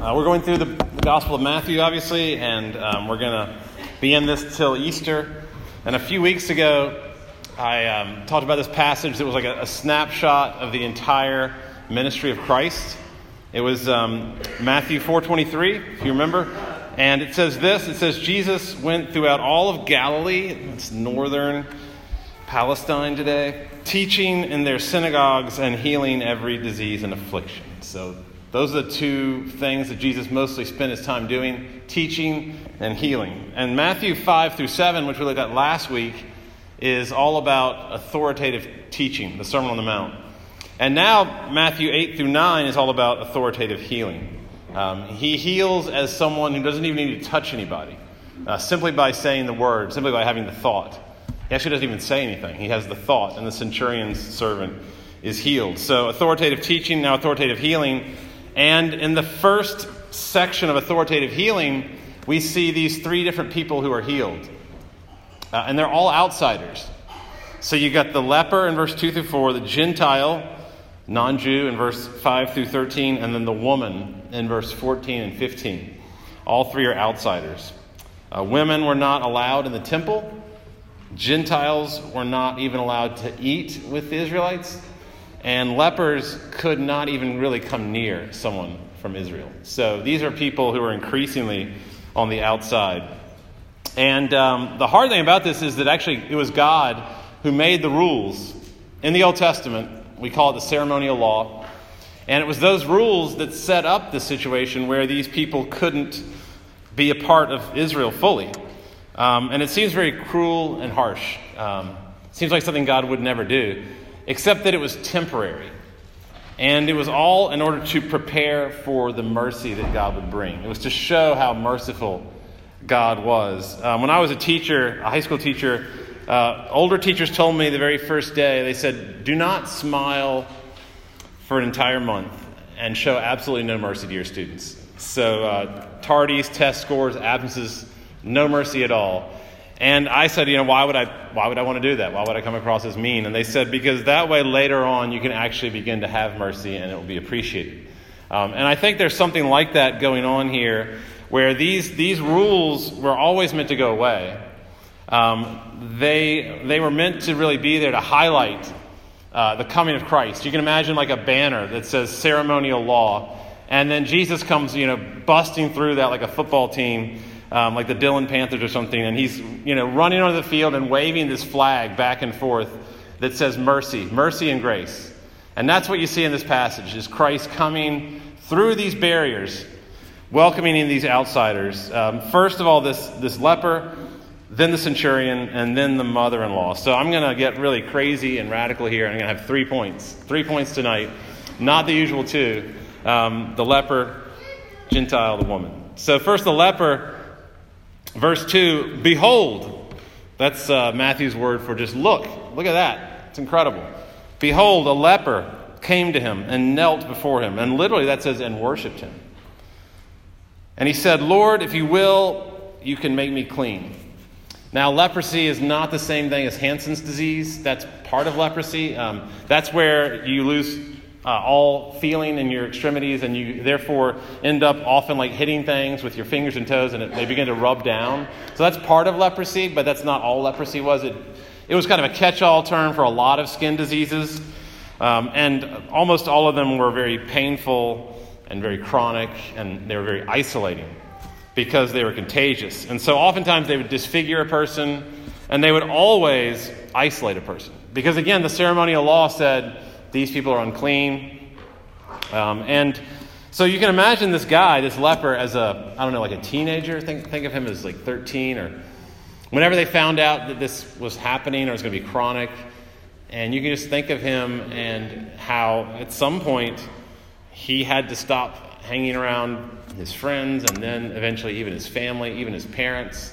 Uh, we're going through the, the, Gospel of Matthew, obviously, and um, we're going to be in this till Easter. And a few weeks ago, I um, talked about this passage that was like a, a, snapshot of the entire ministry of Christ. It was um, Matthew 4:23, if you remember, and it says this: It says Jesus went throughout all of Galilee, it's northern Palestine today, teaching in their synagogues and healing every disease and affliction. So those are the two things that Jesus mostly spent his time doing teaching and healing. And Matthew 5 through 7, which we looked at last week, is all about authoritative teaching, the Sermon on the Mount. And now, Matthew 8 through 9 is all about authoritative healing. Um, he heals as someone who doesn't even need to touch anybody, uh, simply by saying the word, simply by having the thought. He actually doesn't even say anything. He has the thought, and the centurion's servant is healed. So, authoritative teaching, now authoritative healing and in the first section of authoritative healing, we see these three different people who are healed. Uh, and they're all outsiders. So you got the leper in verse 2 through 4, the Gentile, non Jew in verse 5 through 13, and then the woman in verse 14 and 15. All three are outsiders. Uh, women were not allowed in the temple. Gentiles were not even allowed to eat with the Israelites and lepers could not even really come near someone from Israel. So these are people who are increasingly on the outside. And um, the hard thing about this is that actually it was God who made the rules in the Old Testament. We call it the ceremonial law. And it was those rules that set up the situation where these people couldn't be a part of Israel fully. Um, and it seems very cruel and harsh. Um, seems like something God would never do except that it was temporary. And it was all in order to prepare for the mercy that God would bring. It was to show how merciful God was. Um, when I was a teacher, a high school teacher, uh, older teachers told me the very first day, they said, Do not smile for an entire month and show absolutely no mercy to your students. So, uh, tardies, test scores, absences, no mercy at all. And I said, you know, why would I why would I want to do that? Why would I come across as mean? And they said, because that way later on you can actually begin to have mercy and it will be appreciated. Um, and I think there's something like that going on here where these, these rules were always meant to go away. Um, they, they were meant to really be there to highlight uh, the coming of Christ. You can imagine like a banner that says ceremonial law, and then Jesus comes, you know, busting through that like a football team um, like the Dillon Panthers or something, and he's you know running onto the field and waving this flag back and forth that says mercy, mercy and grace. And that's what you see in this passage is Christ coming through these barriers, welcoming in these outsiders. Um, first of all, this, this leper, then the centurion, and then the mother in law. So I'm going to get really crazy and radical here. I'm going to have three points. Three points tonight, not the usual two um, the leper, Gentile, the woman. So, first, the leper. Verse 2 Behold, that's uh, Matthew's word for just look. Look at that. It's incredible. Behold, a leper came to him and knelt before him. And literally that says, and worshiped him. And he said, Lord, if you will, you can make me clean. Now, leprosy is not the same thing as Hansen's disease. That's part of leprosy. Um, that's where you lose uh, all feeling in your extremities, and you therefore end up often like hitting things with your fingers and toes, and it, they begin to rub down. So that's part of leprosy, but that's not all leprosy was. It, it was kind of a catch all term for a lot of skin diseases, um, and almost all of them were very painful and very chronic, and they were very isolating because they were contagious. And so oftentimes they would disfigure a person, and they would always isolate a person. Because again, the ceremonial law said, these people are unclean. Um, and so you can imagine this guy, this leper, as a, I don't know, like a teenager. Think, think of him as like 13 or whenever they found out that this was happening or it was going to be chronic. And you can just think of him and how at some point he had to stop hanging around his friends and then eventually even his family, even his parents.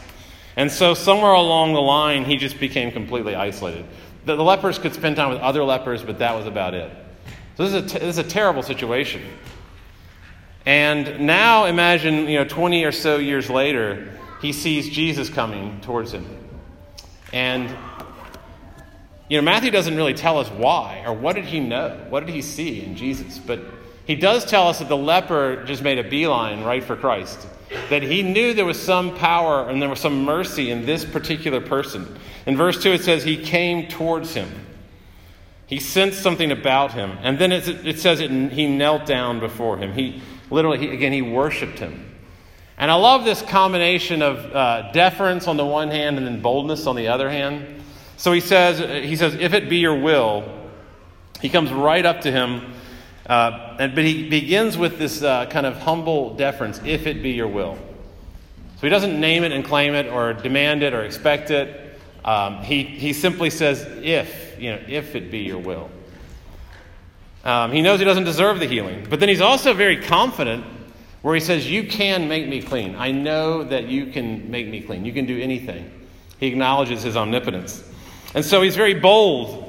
And so somewhere along the line, he just became completely isolated. The, the lepers could spend time with other lepers, but that was about it. So this is a, t- this is a terrible situation. And now imagine, you know, 20 or so years later, he sees Jesus coming towards him. And, you know, Matthew doesn't really tell us why or what did he know? What did he see in Jesus? But he does tell us that the leper just made a beeline right for Christ. That he knew there was some power and there was some mercy in this particular person. In verse 2, it says, He came towards him. He sensed something about him. And then it, says it, he knelt down before him. He literally, he, again, he worshiped him. And I love this combination of uh, deference on the one hand and then boldness on the other hand. So he says, he says, if it be your will, he comes right up to him, uh, and, but he begins with this uh, kind of humble deference, if it be your will. So he doesn't name it and claim it or demand it or expect it. Um, he, he simply says, if, you know, if it be your will. Um, he knows he doesn't deserve the healing. But then he's also very confident where he says, You can make me clean. I know that you can make me clean. You can do anything. He acknowledges his omnipotence. And so he's very bold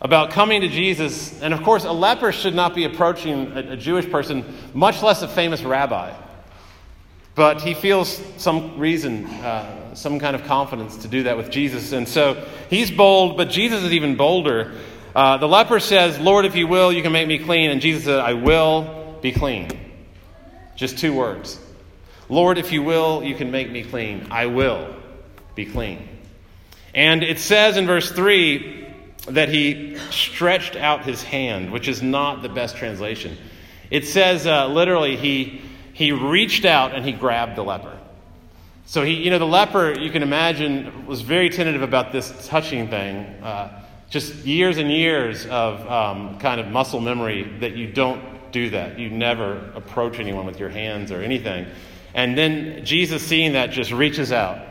about coming to Jesus. And of course, a leper should not be approaching a, a Jewish person, much less a famous rabbi. But he feels some reason, uh, some kind of confidence to do that with Jesus. And so he's bold, but Jesus is even bolder. Uh, the leper says, Lord, if you will, you can make me clean. And Jesus said, I will be clean. Just two words. Lord, if you will, you can make me clean. I will be clean. And it says in verse 3 that he stretched out his hand, which is not the best translation. It says uh, literally, he, he reached out and he grabbed the leper. So he, you know, the leper, you can imagine, was very tentative about this touching thing. Uh, just years and years of um, kind of muscle memory that you don't do that. You never approach anyone with your hands or anything. And then Jesus, seeing that, just reaches out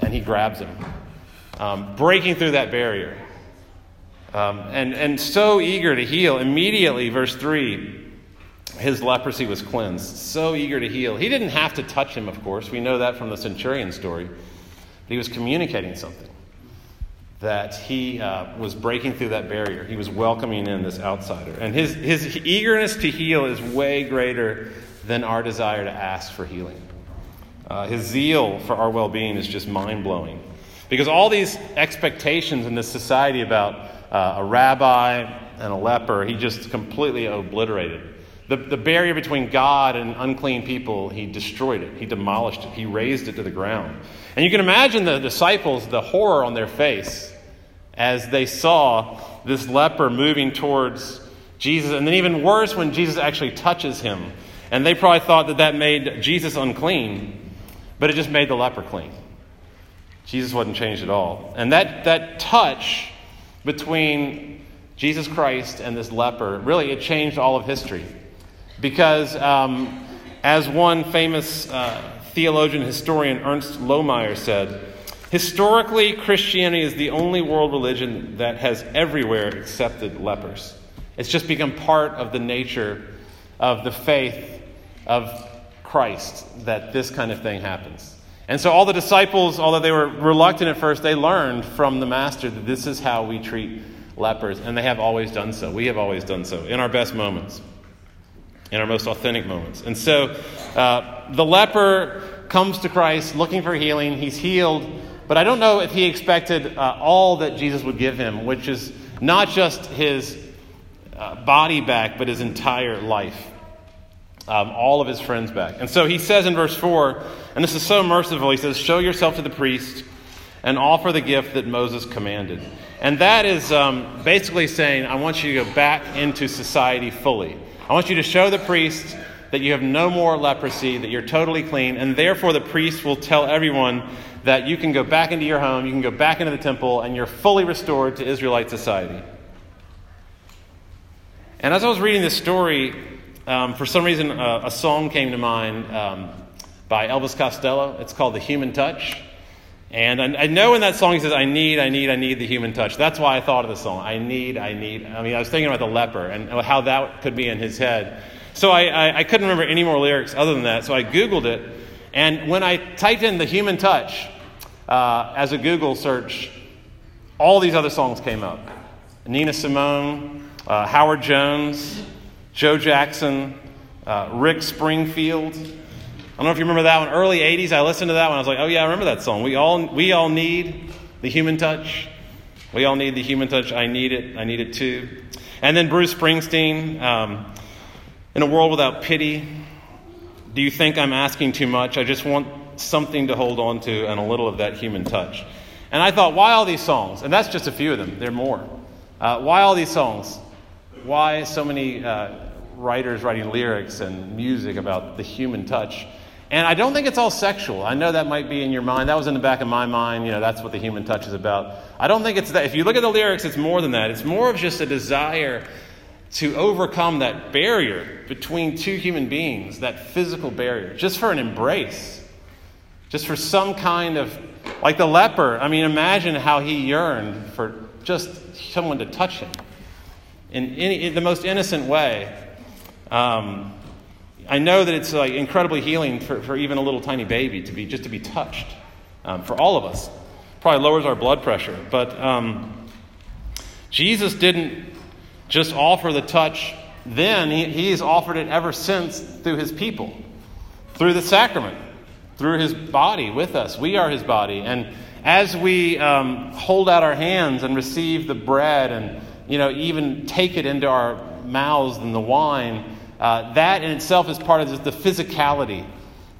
and he grabs him, um, breaking through that barrier. Um, and, and so eager to heal. Immediately, verse 3, his leprosy was cleansed. So eager to heal. He didn't have to touch him, of course. We know that from the centurion story. But he was communicating something that he uh, was breaking through that barrier. He was welcoming in this outsider. And his, his eagerness to heal is way greater than our desire to ask for healing. Uh, his zeal for our well being is just mind blowing. Because all these expectations in this society about uh, a rabbi and a leper, he just completely obliterated. The, the barrier between God and unclean people, he destroyed it. He demolished it. He razed it to the ground. And you can imagine the disciples, the horror on their face as they saw this leper moving towards Jesus. And then, even worse, when Jesus actually touches him. And they probably thought that that made Jesus unclean, but it just made the leper clean. Jesus wasn't changed at all. And that, that touch between Jesus Christ and this leper, really, it changed all of history. Because, um, as one famous uh, theologian, historian, Ernst Lohmeyer, said, Historically, Christianity is the only world religion that has everywhere accepted lepers. It's just become part of the nature of the faith of Christ that this kind of thing happens. And so, all the disciples, although they were reluctant at first, they learned from the Master that this is how we treat lepers, and they have always done so. We have always done so in our best moments, in our most authentic moments. And so, uh, the leper comes to Christ looking for healing. He's healed but I don't know if he expected uh, all that Jesus would give him, which is not just his uh, body back, but his entire life. Um, all of his friends back. And so he says in verse 4, and this is so merciful, he says, Show yourself to the priest and offer the gift that Moses commanded. And that is um, basically saying, I want you to go back into society fully. I want you to show the priest that you have no more leprosy, that you're totally clean, and therefore the priest will tell everyone that you can go back into your home, you can go back into the temple, and you're fully restored to Israelite society. And as I was reading this story, um, for some reason, uh, a song came to mind um, by Elvis Costello. It's called The Human Touch. And I, I, know in that song he says, I need, I need, I need the human touch. That's why I thought of the song. I need, I need. I mean, I was thinking about the leper and how that could be in his head. So I, I, I couldn't remember any more lyrics other than that. So I Googled it. And when I typed in the human touch, uh, as a Google search, all these other songs came up Nina Simone, uh, Howard Jones, Joe Jackson, uh, Rick Springfield. I don't know if you remember that one. Early 80s, I listened to that one. I was like, oh, yeah, I remember that song. We all, we all need the human touch. We all need the human touch. I need it. I need it too. And then Bruce Springsteen. Um, In a world without pity, do you think I'm asking too much? I just want something to hold on to and a little of that human touch. And I thought, why all these songs? And that's just a few of them, there are more. Uh, why all these songs? Why so many uh, writers writing lyrics and music about the human touch? And I don't think it's all sexual. I know that might be in your mind. That was in the back of my mind. You know, that's what the human touch is about. I don't think it's that. If you look at the lyrics, it's more than that. It's more of just a desire to overcome that barrier between two human beings, that physical barrier, just for an embrace, just for some kind of, like the leper. I mean, imagine how he yearned for just someone to touch him in, any, the most innocent way. Um, I know that it's like incredibly healing for, for even a little tiny baby to be just to be touched. Um, for all of us, probably lowers our blood pressure. But um, Jesus didn't just offer the touch then, he, he's offered it ever since through his people, through the sacrament, through his body with us. We are his body. And as we um, hold out our hands and receive the bread and, you know, even take it into our mouths and the wine, uh, that in itself is part of the physicality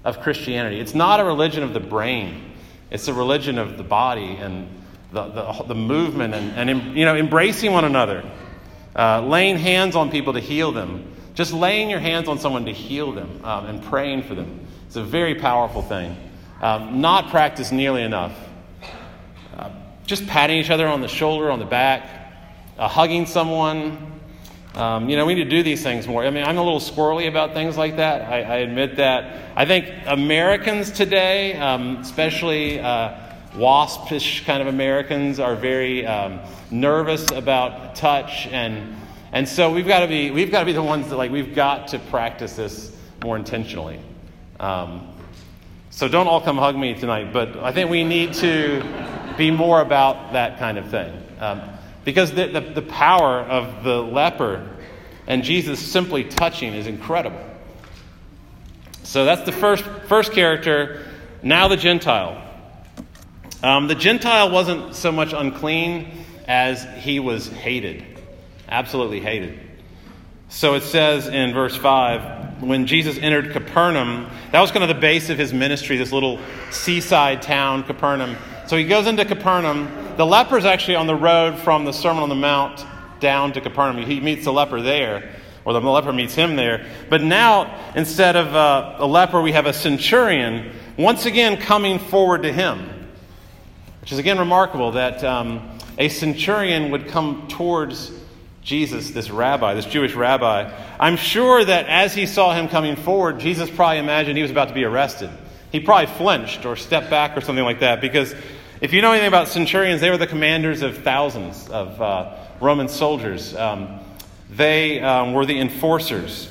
of Christianity. It's not a religion of the brain, it's a religion of the body and the, the, the movement and, and, you know, embracing one another. Uh, laying hands on people to heal them. Just laying your hands on someone to heal them um, and praying for them. It's a very powerful thing. Um, not practiced nearly enough. Uh, just patting each other on the shoulder, on the back, uh, hugging someone. Um, you know, we need to do these things more. I mean, I'm a little squirrely about things like that. I, I admit that. I think Americans today, um, especially uh, waspish kind of Americans, are very um, nervous about touch and and so we've got to be we've got to be the ones that like we've got to practice this more intentionally. Um, so don't all come hug me tonight, but I think we need to be more about that kind of thing um, because the, the, the power of the leper and Jesus simply touching is incredible. So that's the first first character. Now the Gentile. Um, the Gentile wasn't so much unclean as he was hated. Absolutely hated. So it says in verse 5 when Jesus entered Capernaum, that was kind of the base of his ministry, this little seaside town, Capernaum. So he goes into Capernaum. The leper is actually on the road from the Sermon on the Mount down to Capernaum. He meets the leper there, or the leper meets him there. But now, instead of uh, a leper, we have a centurion once again coming forward to him, which is again remarkable that. Um, a centurion would come towards Jesus, this rabbi, this Jewish rabbi. I'm sure that as he saw him coming forward, Jesus probably imagined he was about to be arrested. He probably flinched or stepped back or something like that because if you know anything about centurions, they were the commanders of thousands of uh, Roman soldiers. Um, they um, were the enforcers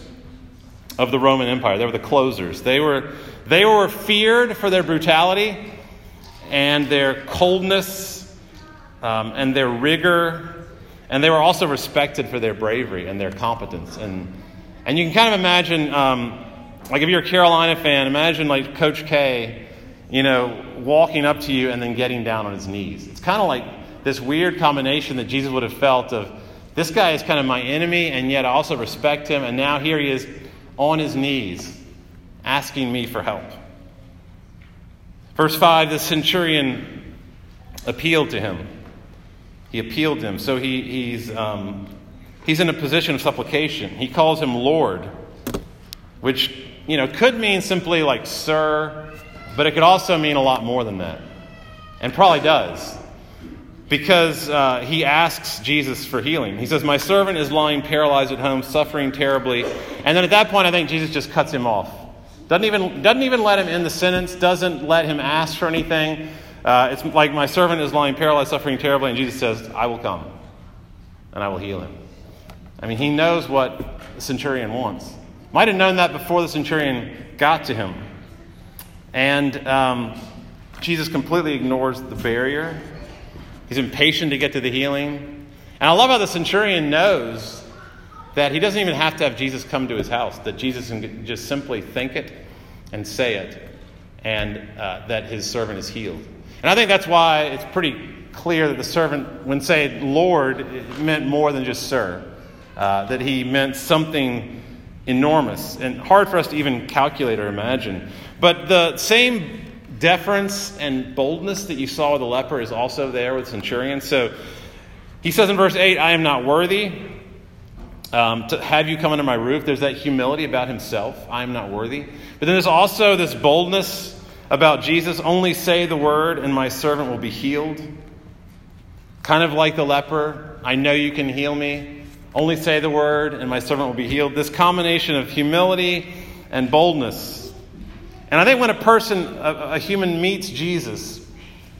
of the Roman Empire. They were the closers. They were, they were feared for their brutality and their coldness um, and their rigor, and they were also respected for their bravery and their competence. And, and you can kind of imagine, um, like if you're a Carolina fan, imagine like Coach K, you know, walking up to you and then getting down on his knees. It's kind of like this weird combination that Jesus would have felt of this guy is kind of my enemy, and yet I also respect him, and now here he is on his knees asking me for help. Verse 5 the centurion appealed to him. He appealed to him. So he, he's, um, he's in a position of supplication. He calls him Lord, which, you know, could mean simply like sir, but it could also mean a lot more than that. And probably does. Because uh, he asks Jesus for healing. He says, My servant is lying paralyzed at home, suffering terribly. And then at that point, I think Jesus just cuts him off. Doesn't even, doesn't even let him in the sentence, doesn't let him ask for anything. Uh, it's like my servant is lying paralyzed, suffering terribly, and Jesus says, I will come and I will heal him. I mean, he knows what the centurion wants. Might have known that before the centurion got to him. And um, Jesus completely ignores the barrier. He's impatient to get to the healing. And I love how the centurion knows that he doesn't even have to have Jesus come to his house, that Jesus can just simply think it and say it, and uh, that his servant is healed. And I think that's why it's pretty clear that the servant, when say Lord, meant more than just sir. Uh, that he meant something enormous and hard for us to even calculate or imagine. But the same deference and boldness that you saw with the leper is also there with centurion. So he says in verse 8, I am not worthy um, to have you come under my roof. There's that humility about himself. I am not worthy. But then there's also this boldness about Jesus only say the word, and my servant will be healed. Kind of like the leper, I know you can heal me. Only say the word, and my servant will be healed. This combination of humility and boldness. And I think when a person, a, a human meets Jesus,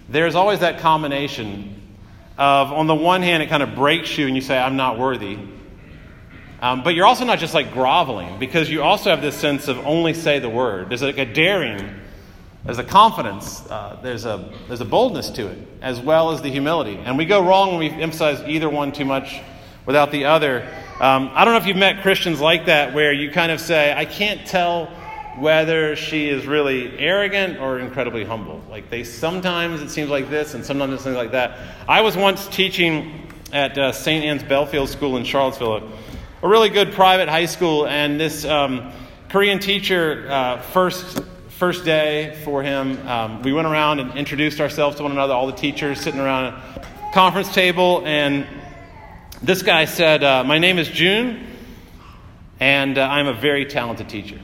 there's always that combination of, on the one hand, it kind of breaks you and you say, I'm not worthy. Um, but you're also not just like groveling because you also have this sense of only say the word. There's like a daring, there's a confidence, uh, there's, a, there's a boldness to it, as well as the humility. And we go wrong when we emphasize either one too much without the other. Um, I don't know if you've met Christians like that where you kind of say, I can't tell whether she is really arrogant or incredibly humble. Like they sometimes it seems like this and sometimes it seems like that. I was once teaching at uh, St. Anne's Belfield School in Charlottesville, a really good private high school, and this um, Korean teacher uh, first first day for him, um, we went around and introduced ourselves to one another, all the teachers sitting around a conference table, and this guy said, uh, My name is June, and uh, I'm a very talented teacher.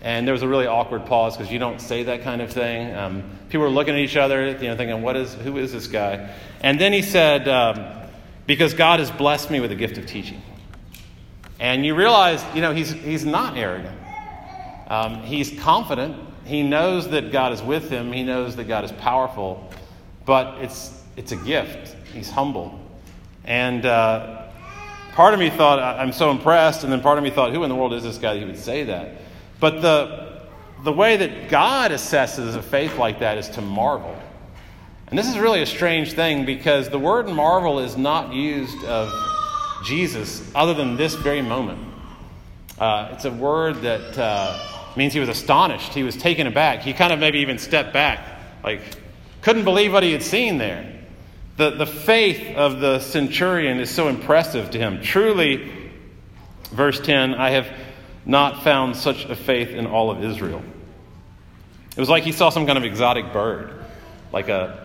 And there was a really awkward pause because you don't say that kind of thing. Um, people were looking at each other, you know, thinking, "What is? Who is this guy?" And then he said, um, "Because God has blessed me with the gift of teaching." And you realize, you know, he's he's not arrogant. Um, he's confident. He knows that God is with him. He knows that God is powerful. But it's it's a gift. He's humble. And uh, part of me thought, I'm so impressed. And then part of me thought, who in the world is this guy that he would say that? But the, the way that God assesses a faith like that is to marvel. And this is really a strange thing because the word marvel is not used of Jesus other than this very moment. Uh, it's a word that uh, means he was astonished. He was taken aback. He kind of maybe even stepped back, like, couldn't believe what he had seen there. The, the faith of the centurion is so impressive to him. Truly, verse 10, I have not found such a faith in all of Israel. It was like he saw some kind of exotic bird, like a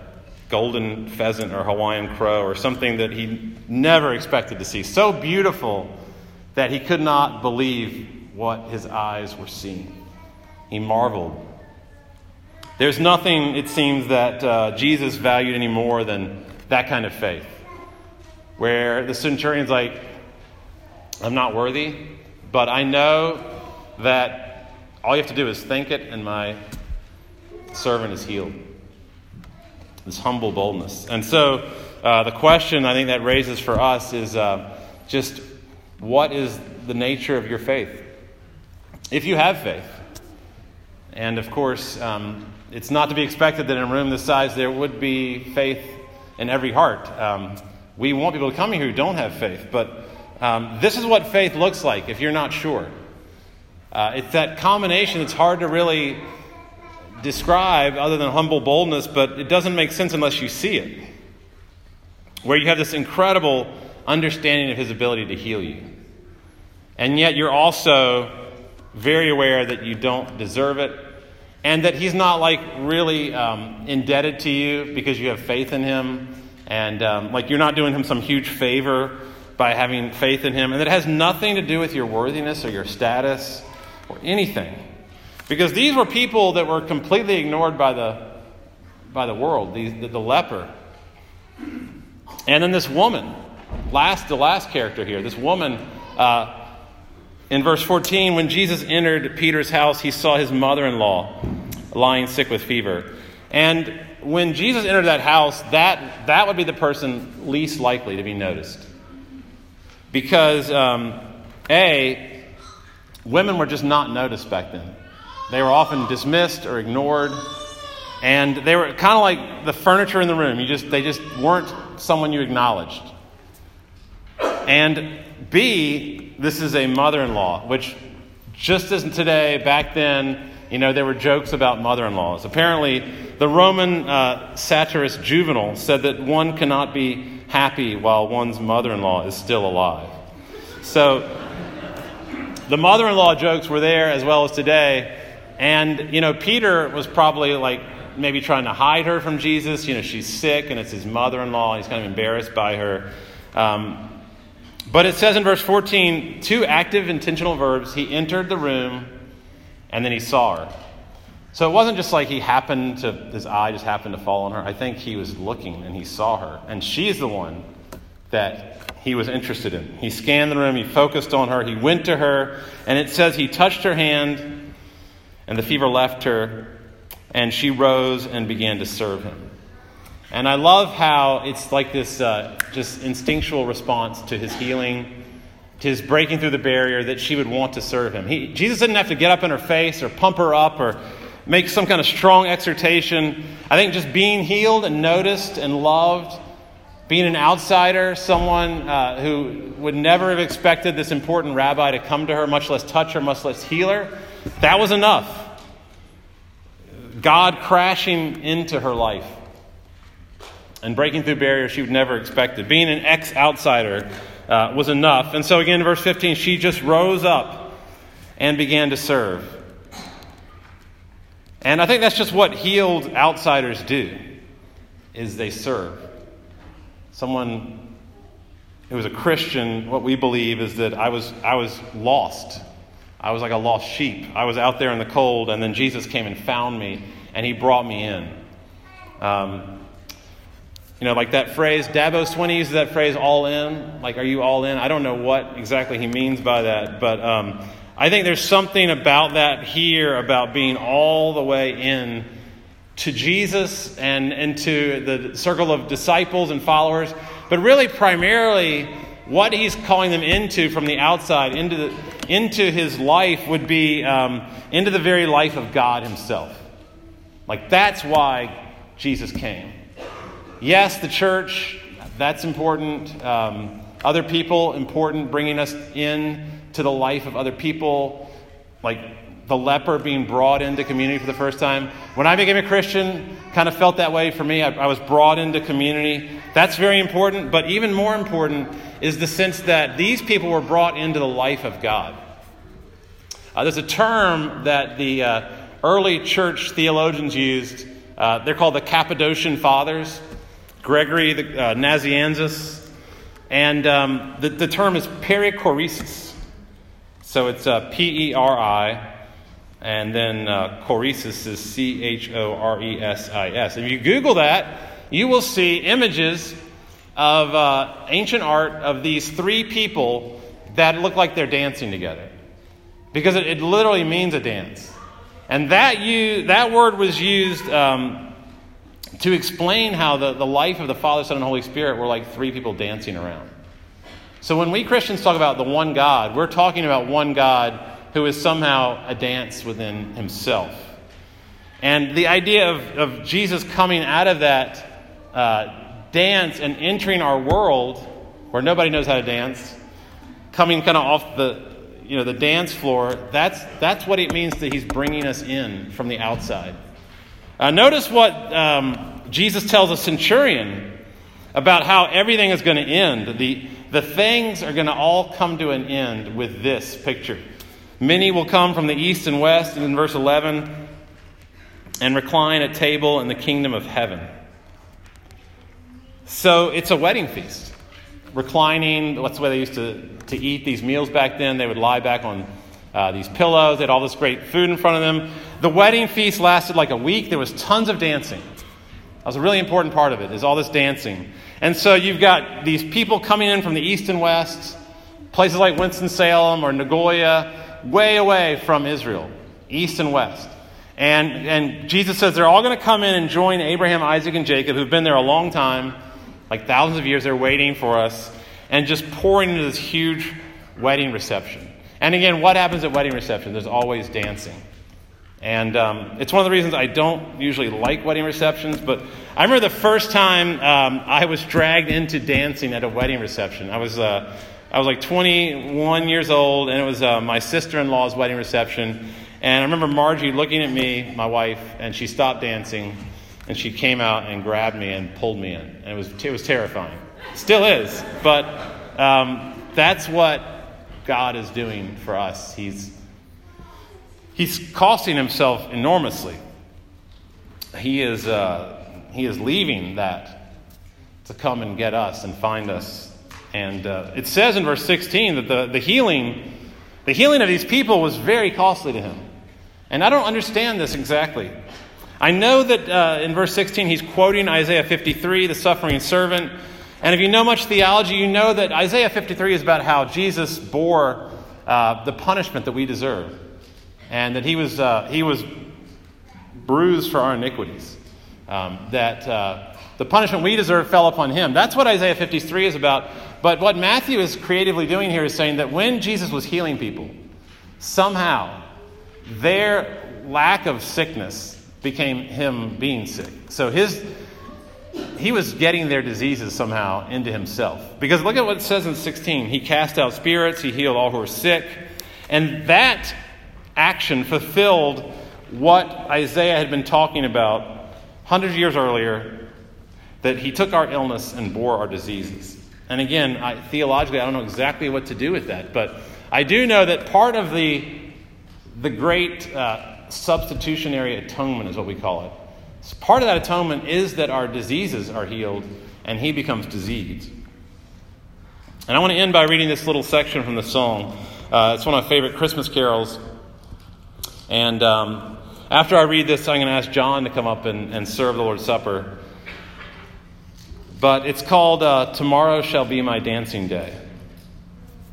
golden pheasant or Hawaiian crow or something that he never expected to see. So beautiful that he could not believe what his eyes were seeing. He marveled. There's nothing, it seems, that uh, Jesus valued any more than that kind of faith. Where the centurion's like, I'm not worthy, but I know that all you have to do is think it, and my servant is healed. This humble boldness. And so, uh, the question I think that raises for us is uh, just what is the nature of your faith? If you have faith, and of course, um, it's not to be expected that in a room this size there would be faith in every heart. Um, we want people to come here who don't have faith, but um, this is what faith looks like if you're not sure. Uh, it's that combination that's hard to really describe other than humble boldness, but it doesn't make sense unless you see it. Where you have this incredible understanding of his ability to heal you. And yet you're also very aware that you don't deserve it and that he's not like really um, indebted to you because you have faith in him. And um, like you're not doing him some huge favor by having faith in him. And that it has nothing to do with your worthiness or your status or anything. Because these were people that were completely ignored by the by the world the, the, the leper. And then this woman last the last character here this woman uh, in verse 14, when Jesus entered Peter's house, he saw his mother in law lying sick with fever. And when Jesus entered that house, that, that would be the person least likely to be noticed. Because, um, A, women were just not noticed back then. They were often dismissed or ignored. And they were kind of like the furniture in the room. You just, they just weren't someone you acknowledged. And B, this is a mother in law, which just as today, back then, you know, there were jokes about mother in laws. Apparently, the Roman uh, satirist Juvenal said that one cannot be happy while one's mother in law is still alive. So, the mother in law jokes were there as well as today. And, you know, Peter was probably like maybe trying to hide her from Jesus. You know, she's sick and it's his mother in law. He's kind of embarrassed by her. Um, but it says in verse 14 two active intentional verbs. He entered the room and then he saw her. So it wasn't just like he happened to, his eye just happened to fall on her. I think he was looking and he saw her. And she's the one that he was interested in. He scanned the room, he focused on her, he went to her, and it says he touched her hand, and the fever left her, and she rose and began to serve him. And I love how it's like this uh, just instinctual response to his healing, to his breaking through the barrier that she would want to serve him. He, Jesus didn't have to get up in her face or pump her up or make some kind of strong exhortation. I think just being healed and noticed and loved, being an outsider, someone uh, who would never have expected this important rabbi to come to her, much less touch her, much less heal her, that was enough. God crashing into her life and breaking through barriers she would never expected. Being an ex outsider uh, was enough. And so, again, in verse 15, she just rose up and began to serve. And I think that's just what healed outsiders do is they serve. Someone who was a Christian, what we believe is that I was I was lost. I was like a lost sheep. I was out there in the cold, and then Jesus came and found me, and he brought me in. Um, you know, like that phrase, Dabo Swinney uses that phrase, all in. Like, are you all in? I don't know what exactly he means by that, but um, I think there's something about that here about being all the way in to Jesus and into the circle of disciples and followers, but really primarily what he's calling them into from the outside, into, the, into his life, would be um, into the very life of God himself. Like that's why Jesus came. Yes, the church, that's important. Um, other people, important, bringing us in to the life of other people, like the leper being brought into community for the first time. When I became a Christian, kind of felt that way for me. I, I, was brought into community. That's very important, but even more important is the sense that these people were brought into the life of God. Uh, there's a term that the uh, early church theologians used. Uh, they're called the Cappadocian Fathers, Gregory the, uh, Nazianzus, and um, the, the term is perichoresis. So it's uh, P E R I, and then uh, choresis is C H O R E S I S. If you Google that, you will see images of uh, ancient art of these three people that look like they're dancing together. Because it, it literally means a dance. And that, you, that word was used um, to explain how the, the life of the Father, Son, and Holy Spirit were like three people dancing around. So when we Christians talk about the one God, we're talking about one God who is somehow a dance within himself. And the idea of, of Jesus coming out of that uh, dance and entering our world where nobody knows how to dance, coming kind of off the, you know, the dance floor, that's, that's what it means that he's bringing us in from the outside. Uh, notice what um, Jesus tells a centurion about how everything is going to end. The, the things are going to all come to an end with this picture. Many will come from the east and west, in verse 11, and recline at table in the kingdom of heaven. So it's a wedding feast. Reclining, that's the way they used to, to eat these meals back then. They would lie back on uh, these pillows. They had all this great food in front of them. The wedding feast lasted like a week. There was tons of dancing. That was a really important part of it, is all this dancing. And so you've got these people coming in from the east and west, places like Winston-Salem or Nagoya, way away from Israel, east and west. And, and Jesus says they're all going to come in and join Abraham, Isaac, and Jacob, who've been there a long time, like thousands of years. They're waiting for us, and just pouring into this huge wedding reception. And again, what happens at wedding reception? There's always dancing. And um, it's one of the reasons I don't usually like wedding receptions. But I remember the first time um, I was dragged into dancing at a wedding reception. I was, uh, I was like 21 years old, and it was uh, my sister in law's wedding reception. And I remember Margie looking at me, my wife, and she stopped dancing, and she came out and grabbed me and pulled me in. And it was, it was terrifying. Still is. But um, that's what God is doing for us. He's, he's costing himself enormously. He is, uh, he is leaving that to come and get us and find us. And uh, it says in verse 16 that the, the healing, the healing of these people was very costly to him. And I don't understand this exactly. I know that uh, in verse 16 he's quoting Isaiah 53, the suffering servant. And if you know much theology, you know that Isaiah 53 is about how Jesus bore uh, the punishment that we deserve, and that he was, uh, he was bruised for our iniquities, um, that uh, the punishment we deserve fell upon him. That's what Isaiah 53 is about. But what Matthew is creatively doing here is saying that when Jesus was healing people, somehow their lack of sickness became him being sick. So his he was getting their diseases somehow into himself. Because look at what it says in 16. He cast out spirits, he healed all who were sick. And that action fulfilled what Isaiah had been talking about hundreds of years earlier that he took our illness and bore our diseases. And again, I, theologically, I don't know exactly what to do with that, but I do know that part of the, the great uh, substitutionary atonement is what we call it so part of that atonement is that our diseases are healed and he becomes diseased. And I want to end by reading this little section from the song. Uh, it's one of my favorite Christmas carols. And um, after I read this, I'm going to ask John to come up and, and serve the Lord's Supper. But it's called uh, Tomorrow Shall Be My Dancing Day.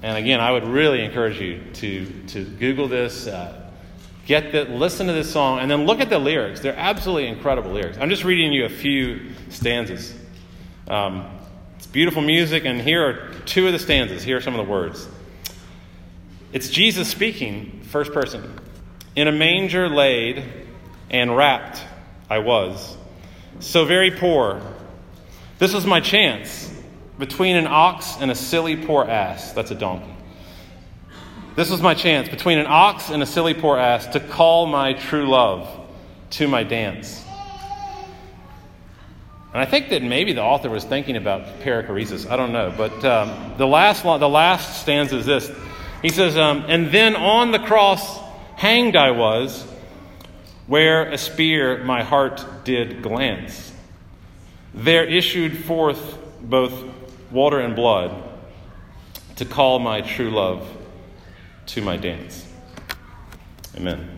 And again, I would really encourage you to, to Google this. Uh, Get the, listen to this song and then look at the lyrics. They're absolutely incredible lyrics. I'm just reading you a few stanzas. Um, it's beautiful music, and here are two of the stanzas. Here are some of the words. It's Jesus speaking, first person. In a manger laid and wrapped I was, so very poor. This was my chance between an ox and a silly poor ass. That's a donkey. This was my chance between an ox and a silly poor ass to call my true love to my dance. And I think that maybe the author was thinking about perichoresis. I don't know. But um, the, last, the last stanza is this. He says, um, And then on the cross hanged I was, where a spear my heart did glance. There issued forth both water and blood to call my true love to my dance. Amen.